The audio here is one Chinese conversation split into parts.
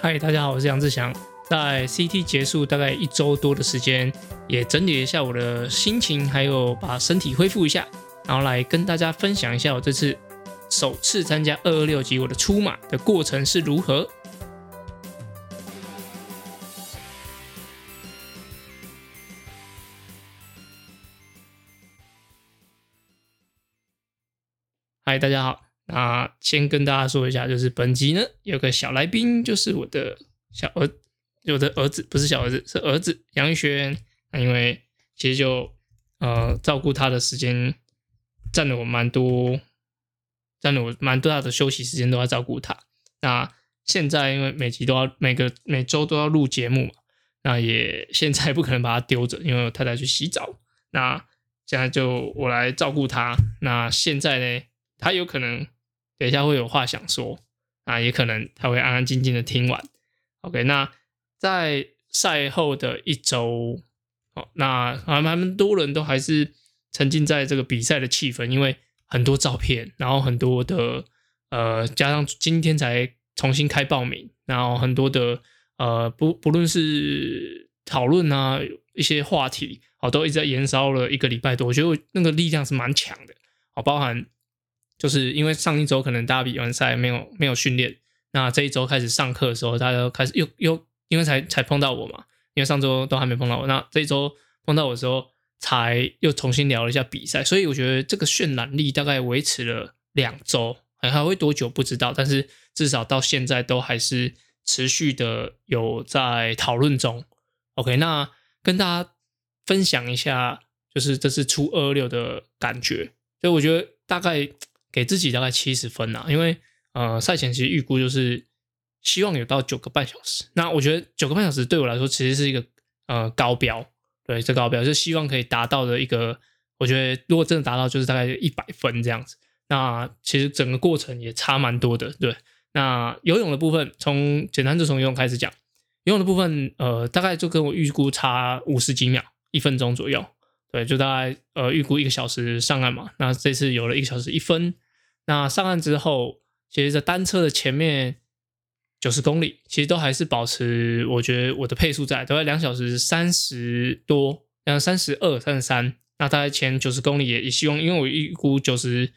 嗨，大家好，我是杨志祥。在 CT 结束大概一周多的时间，也整理一下我的心情，还有把身体恢复一下，然后来跟大家分享一下我这次首次参加二二六级我的出马的过程是如何。嗨，大家好。那先跟大家说一下，就是本集呢有个小来宾，就是我的小儿，我的儿子不是小儿子，是儿子杨轩。那因为其实就呃照顾他的时间占了我蛮多，占了我蛮多大的休息时间都要照顾他。那现在因为每集都要每个每周都要录节目嘛，那也现在不可能把他丢着，因为我太太去洗澡。那现在就我来照顾他。那现在呢，他有可能。等一下会有话想说啊，也可能他会安安静静的听完。OK，那在赛后的一周，哦，那他们多人都还是沉浸在这个比赛的气氛，因为很多照片，然后很多的呃，加上今天才重新开报名，然后很多的呃，不不论是讨论啊，一些话题，哦，都一直在燃烧了一个礼拜多，我觉得那个力量是蛮强的，哦，包含。就是因为上一周可能大家比完赛没有没有训练，那这一周开始上课的时候，大家都开始又又因为才才碰到我嘛，因为上周都还没碰到我，那这一周碰到我的时候，才又重新聊了一下比赛，所以我觉得这个渲染力大概维持了两周，还还会多久不知道，但是至少到现在都还是持续的有在讨论中。OK，那跟大家分享一下，就是这次出二六的感觉，所以我觉得大概。给自己大概七十分呐，因为呃赛前其实预估就是希望有到九个半小时。那我觉得九个半小时对我来说其实是一个呃高标，对，这高标就希望可以达到的一个。我觉得如果真的达到，就是大概一百分这样子。那其实整个过程也差蛮多的，对。那游泳的部分，从简单就从游泳开始讲，游泳的部分呃大概就跟我预估差五十几秒，一分钟左右。对，就大概呃预估一个小时上岸嘛，那这次有了一个小时一分。那上岸之后，其实在单车的前面九十公里，其实都还是保持，我觉得我的配速在，都在两小时三十多，两三十二、三十三。那大概前九十公里也也希望，因为我预估九十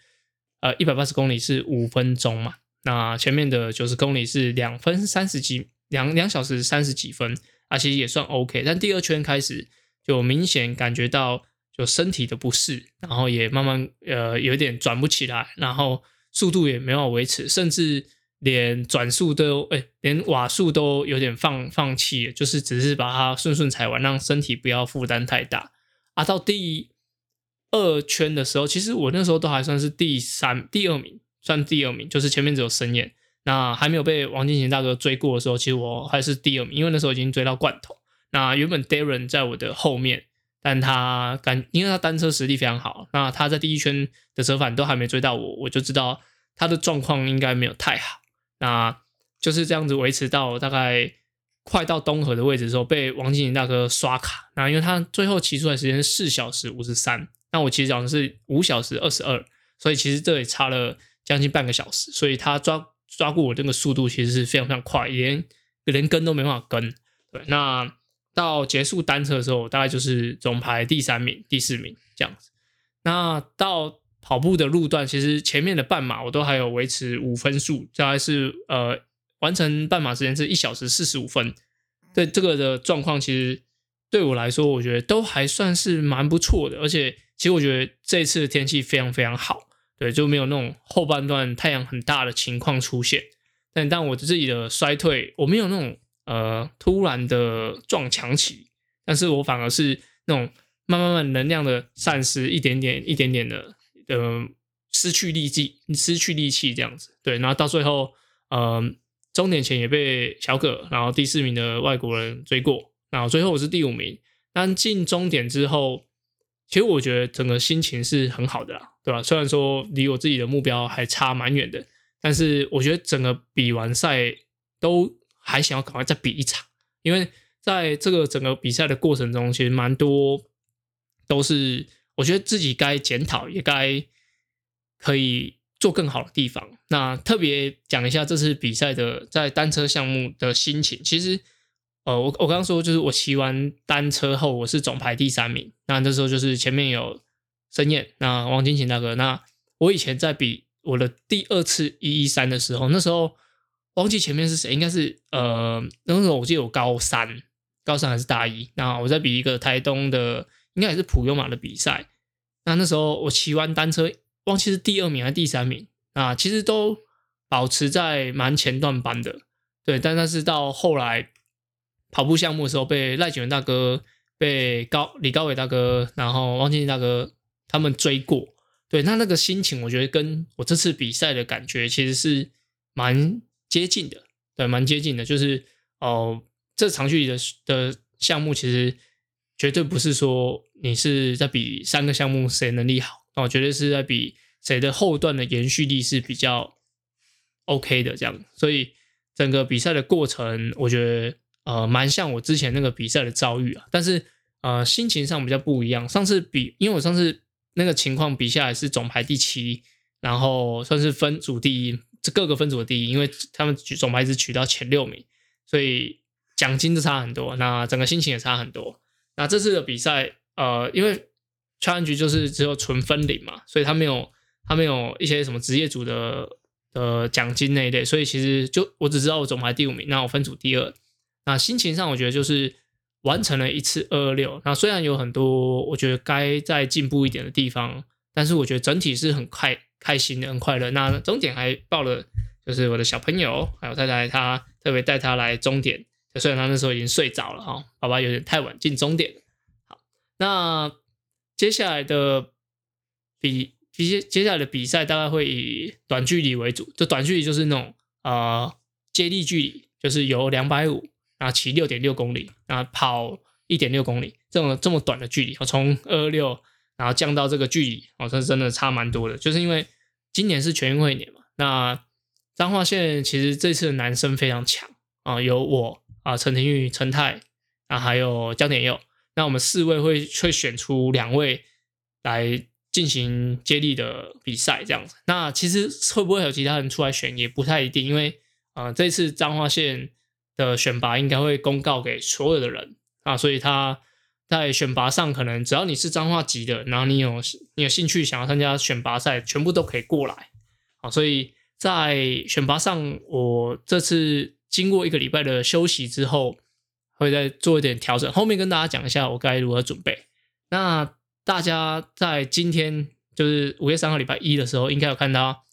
呃一百八十公里是五分钟嘛，那前面的九十公里是两分三十几，两两小时三十几分，啊，其实也算 OK。但第二圈开始。有明显感觉到就身体的不适，然后也慢慢呃有点转不起来，然后速度也没法维持，甚至连转速都哎连瓦数都有点放放弃，就是只是把它顺顺踩完，让身体不要负担太大啊。到第二圈的时候，其实我那时候都还算是第三第二名，算第二名，就是前面只有申燕，那还没有被王金贤大哥追过的时候，其实我还是第二名，因为那时候已经追到罐头。那原本 Darren 在我的后面，但他感因为他单车实力非常好，那他在第一圈的折返都还没追到我，我就知道他的状况应该没有太好。那就是这样子维持到大概快到东河的位置的时候，被王金林大哥刷卡。那因为他最后骑出来时间是四小时五十三，那我其实讲的是五小时二十二，所以其实这也差了将近半个小时。所以他抓抓过我这个速度其实是非常非常快，连连跟都没办法跟。对，那。到结束单车的时候，大概就是总排第三名、第四名这样子。那到跑步的路段，其实前面的半马我都还有维持五分数，大概是呃完成半马时间是一小时四十五分。对这个的状况，其实对我来说，我觉得都还算是蛮不错的。而且，其实我觉得这次的天气非常非常好，对，就没有那种后半段太阳很大的情况出现。但但我自己的衰退，我没有那种。呃，突然的撞墙起，但是我反而是那种慢慢慢能量的散失，一点点一点点的呃失去力气，失去力气这样子。对，然后到最后，呃，终点前也被小可，然后第四名的外国人追过，然后最后我是第五名。但进终点之后，其实我觉得整个心情是很好的啦，对吧？虽然说离我自己的目标还差蛮远的，但是我觉得整个比完赛都。还想要赶快再比一场，因为在这个整个比赛的过程中，其实蛮多都是我觉得自己该检讨，也该可以做更好的地方。那特别讲一下这次比赛的在单车项目的心情。其实，呃，我我刚刚说就是我骑完单车后，我是总排第三名。那那时候就是前面有申燕，那王金琴大哥。那我以前在比我的第二次一一三的时候，那时候忘记前面是谁，应该是呃那时候我记得我高三，高三还是大一。那我在比一个台东的，应该也是普悠马的比赛。那那时候我骑完单车。忘记是第二名还是第三名啊？其实都保持在蛮前段班的，对。但那是到后来跑步项目的时候，被赖景元大哥、被高李高伟大哥，然后汪建大哥他们追过。对，那那个心情，我觉得跟我这次比赛的感觉其实是蛮接近的，对，蛮接近的。就是哦，这长距离的的项目，其实绝对不是说你是在比三个项目谁能力好。哦，绝对是在比谁的后段的延续力是比较 OK 的这样，所以整个比赛的过程，我觉得呃蛮像我之前那个比赛的遭遇啊，但是呃心情上比较不一样。上次比，因为我上次那个情况比下来是总排第七，然后算是分组第一，这各个分组的第一，因为他们总排只取到前六名，所以奖金就差很多，那整个心情也差很多。那这次的比赛，呃，因为 challenge 就是只有纯分领嘛，所以他没有他没有一些什么职业组的的奖金那一类，所以其实就我只知道我总排第五名，那我分组第二，那心情上我觉得就是完成了一次二二六，那虽然有很多我觉得该再进步一点的地方，但是我觉得整体是很快开心的，很快乐。那终点还报了，就是我的小朋友还有太太，他特别带他来终点，虽然他那时候已经睡着了哈，爸爸有点太晚进终点，好，那。接下来的比接接下来的比赛大概会以短距离为主，就短距离就是那种呃接力距离，就是由两百五然后骑六点六公里，然后跑一点六公里这种这么短的距离，我从二六然后降到这个距离，哦，这真的差蛮多的。就是因为今年是全运会年嘛，那彰化县其实这次的男生非常强啊，有我啊陈廷玉、陈泰啊，还有江点佑。那我们四位会会选出两位来进行接力的比赛，这样子。那其实会不会有其他人出来选，也不太一定，因为呃，这次彰化县的选拔应该会公告给所有的人啊，所以他在选拔上可能只要你是彰化籍的，然后你有你有兴趣想要参加选拔赛，全部都可以过来啊。所以在选拔上，我这次经过一个礼拜的休息之后。会再做一点调整，后面跟大家讲一下我该如何准备。那大家在今天就是五月三号礼拜一的时候，应该有看到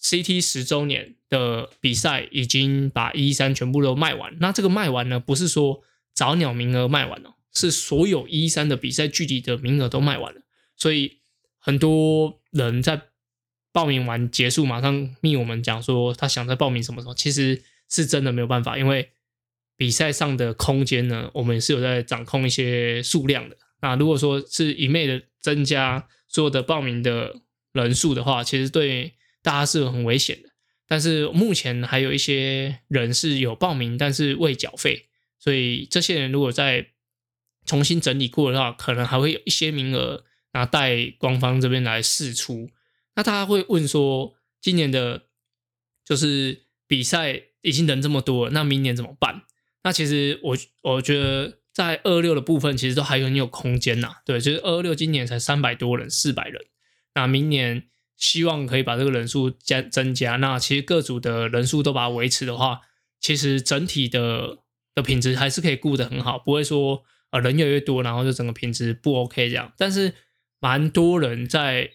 CT 十周年的比赛已经把一三全部都卖完。那这个卖完呢，不是说早鸟名额卖完了，是所有一三的比赛距离的名额都卖完了。所以很多人在报名完结束，马上密我们讲说他想再报名什么时候，其实是真的没有办法，因为。比赛上的空间呢，我们是有在掌控一些数量的。那如果说是一昧的增加所有的报名的人数的话，其实对大家是很危险的。但是目前还有一些人是有报名，但是未缴费，所以这些人如果在重新整理过的话，可能还会有一些名额，然后带官方这边来试出。那大家会问说，今年的就是比赛已经人这么多，那明年怎么办？那其实我我觉得在二六的部分，其实都还很有空间呐。对，就是二六今年才三百多人，四百人。那明年希望可以把这个人数加增加。那其实各组的人数都把它维持的话，其实整体的的品质还是可以顾得很好，不会说呃人越来越多，然后就整个品质不 OK 这样。但是蛮多人在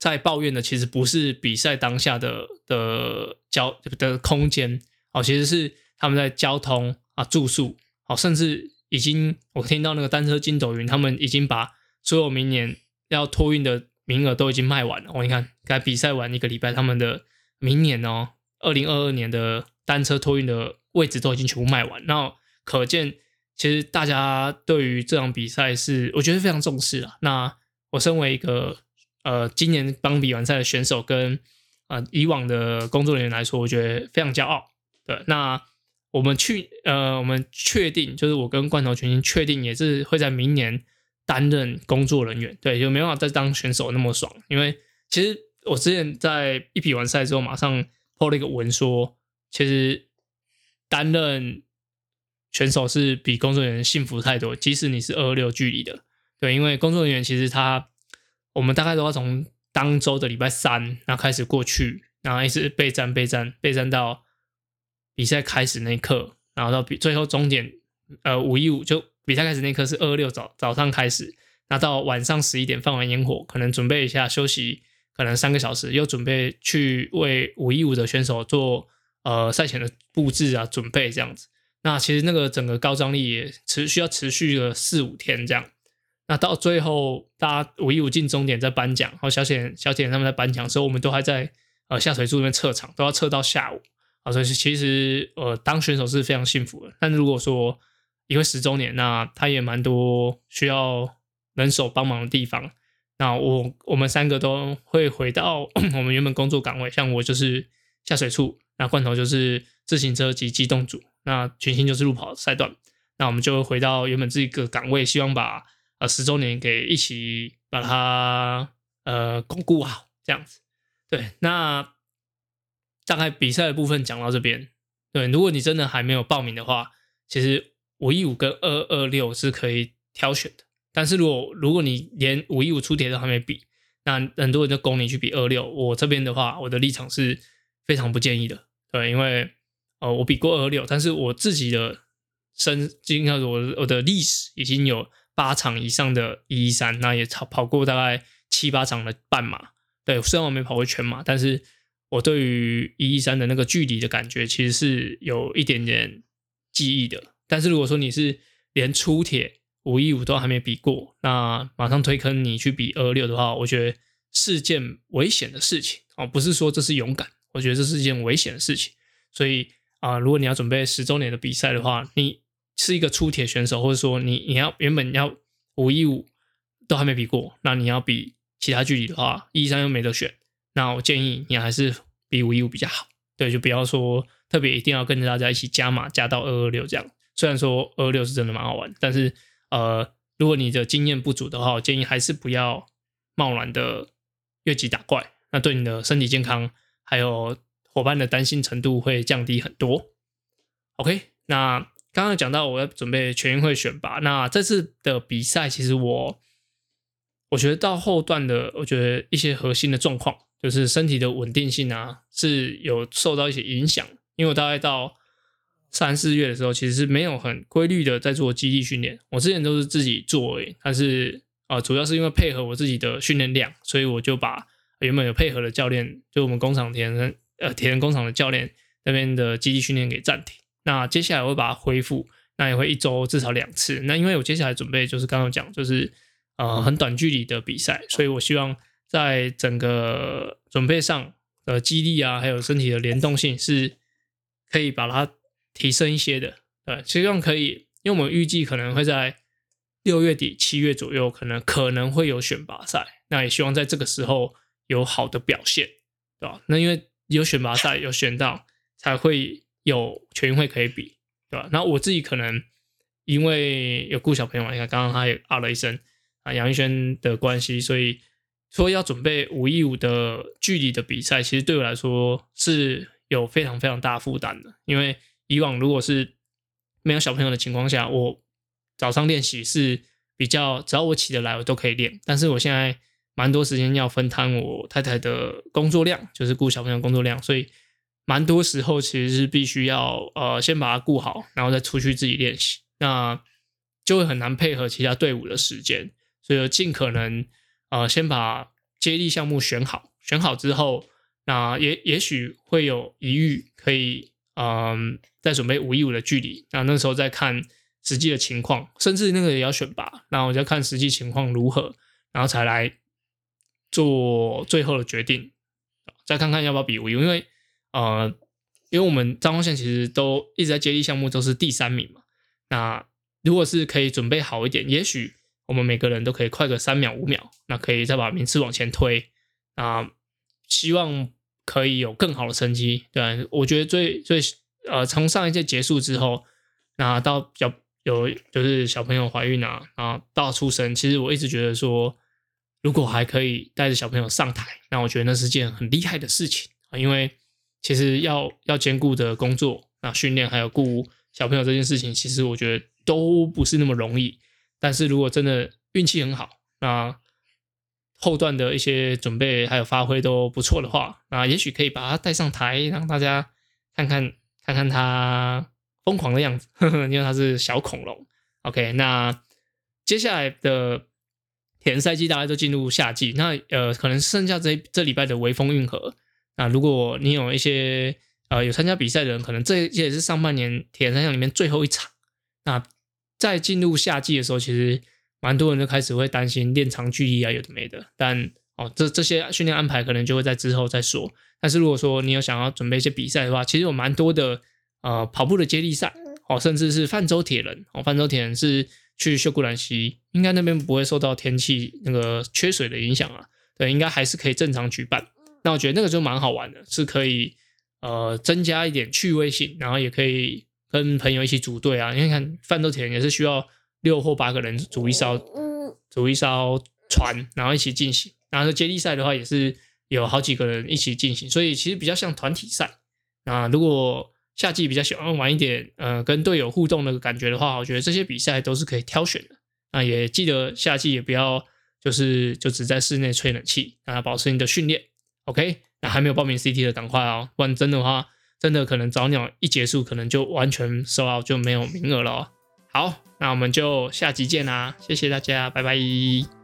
在抱怨的，其实不是比赛当下的的交的空间哦，其实是。他们在交通啊、住宿，哦，甚至已经我听到那个单车筋斗云，他们已经把所有明年要托运的名额都已经卖完了。我你看，该比赛完一个礼拜，他们的明年哦，二零二二年的单车托运的位置都已经全部卖完。那可见，其实大家对于这场比赛是我觉得非常重视啊。那我身为一个呃今年刚比完赛的选手，跟啊以往的工作人员来说，我觉得非常骄傲。对，那。我们去呃，我们确定就是我跟罐头全新确定也是会在明年担任工作人员，对，就没办法再当选手那么爽。因为其实我之前在一比完赛之后，马上 po 了一个文说，其实担任选手是比工作人员幸福太多，即使你是二六距离的，对，因为工作人员其实他我们大概都要从当周的礼拜三然后开始过去，然后一直备战备战备战到比赛开始那一刻，然后到比最后终点，呃五一五就比赛开始那一刻是二二六早早上开始，那到晚上十一点放完烟火，可能准备一下休息，可能三个小时，又准备去为五一五的选手做呃赛前的布置啊准备这样子。那其实那个整个高张力也持需要持续了四五天这样。那到最后，大家五一五进终点在颁奖，然后小铁小铁他们在颁奖的时候，我们都还在呃下水柱那边撤场，都要撤到下午。啊，所以其实呃当选手是非常幸福的。但如果说因为十周年，那他也蛮多需要人手帮忙的地方。那我我们三个都会回到 我们原本工作岗位，像我就是下水处，那罐头就是自行车及机动组，那全新就是路跑赛段。那我们就回到原本这个岗位，希望把。呃，十周年给一起把它呃巩固好，这样子。对，那大概比赛的部分讲到这边。对，如果你真的还没有报名的话，其实五一五跟二二六是可以挑选的。但是如果如果你连五一五出铁都还没比，那很多人就供你去比二六。我这边的话，我的立场是非常不建议的。对，因为呃我比过二六，但是我自己的身，应该说我我的历史已经有。八场以上的一一三，那也跑跑过大概七八场的半马。对，虽然我没跑过全马，但是我对于一一三的那个距离的感觉，其实是有一点点记忆的。但是如果说你是连出铁五一五都还没比过，那马上推坑你去比二六的话，我觉得是件危险的事情哦。不是说这是勇敢，我觉得这是件危险的事情。所以啊，如果你要准备十周年的比赛的话，你。是一个出铁选手，或者说你你要原本要五一五都还没比过，那你要比其他距离的话，一三又没得选，那我建议你还是比五一五比较好。对，就不要说特别一定要跟着大家一起加码加到二二六这样。虽然说二二六是真的蛮好玩，但是呃，如果你的经验不足的话，我建议还是不要贸然的越级打怪，那对你的身体健康还有伙伴的担心程度会降低很多。OK，那。刚刚讲到我要准备全运会选拔，那这次的比赛其实我我觉得到后段的，我觉得一些核心的状况，就是身体的稳定性啊，是有受到一些影响。因为我大概到三四月的时候，其实是没有很规律的在做基地训练，我之前都是自己做诶，但是啊，主要是因为配合我自己的训练量，所以我就把原本有配合的教练，就我们工厂田呃铁人工厂的教练那边的基地训练给暂停。那接下来我会把它恢复，那也会一周至少两次。那因为我接下来准备就是刚刚讲，就是呃很短距离的比赛，所以我希望在整个准备上的肌力啊，还有身体的联动性是可以把它提升一些的。对，希望可以，因为我们预计可能会在六月底、七月左右，可能可能会有选拔赛。那也希望在这个时候有好的表现，对吧？那因为有选拔赛有选到，才会。有全运会可以比，对吧？那我自己可能因为有顾小朋友嘛，你看刚刚他也啊了一声啊，杨一轩的关系，所以说要准备五一五的距离的比赛，其实对我来说是有非常非常大负担的。因为以往如果是没有小朋友的情况下，我早上练习是比较只要我起得来，我都可以练。但是我现在蛮多时间要分摊我太太的工作量，就是顾小朋友工作量，所以。蛮多时候其实是必须要呃先把它顾好，然后再出去自己练习，那就会很难配合其他队伍的时间，所以尽可能呃先把接力项目选好，选好之后，那也也许会有疑虑，可以嗯再准备五一五的距离，那那时候再看实际的情况，甚至那个也要选拔，然后我再看实际情况如何，然后才来做最后的决定，再看看要不要比五，因为。呃，因为我们张光线其实都一直在接力项目都是第三名嘛。那如果是可以准备好一点，也许我们每个人都可以快个三秒五秒，那可以再把名次往前推。啊，希望可以有更好的成绩。对，我觉得最最呃，从上一届结束之后，那到比较有就是小朋友怀孕啊，然后到出生，其实我一直觉得说，如果还可以带着小朋友上台，那我觉得那是件很厉害的事情啊，因为其实要要兼顾的工作、那训练还有顾小朋友这件事情，其实我觉得都不是那么容易。但是如果真的运气很好，那后段的一些准备还有发挥都不错的话，那也许可以把他带上台，让大家看看看看他疯狂的样子呵呵，因为他是小恐龙。OK，那接下来的。田赛季大家都进入夏季，那呃，可能剩下这这礼拜的微风运河。那如果你有一些呃有参加比赛的人，可能这也是上半年田三项里面最后一场。那在进入夏季的时候，其实蛮多人就开始会担心练长距离啊，有的没的。但哦，这这些训练安排可能就会在之后再说。但是如果说你有想要准备一些比赛的话，其实有蛮多的呃跑步的接力赛哦，甚至是泛舟铁人哦，泛舟铁人是。去秀姑兰溪，应该那边不会受到天气那个缺水的影响啊。对，应该还是可以正常举办。那我觉得那个就蛮好玩的，是可以呃增加一点趣味性，然后也可以跟朋友一起组队啊。因为看泛舟田也是需要六或八个人组一艘，组一艘船，然后一起进行。然后接力赛的话也是有好几个人一起进行，所以其实比较像团体赛。那如果夏季比较喜欢玩一点，呃，跟队友互动的感觉的话，我觉得这些比赛都是可以挑选的。那也记得夏季也不要就是就只在室内吹冷气，啊，保持你的训练。OK，那还没有报名 CT 的赶快哦，不然真的话，真的可能早鸟一结束，可能就完全收到就没有名额了。哦好，那我们就下集见啦，谢谢大家，拜拜。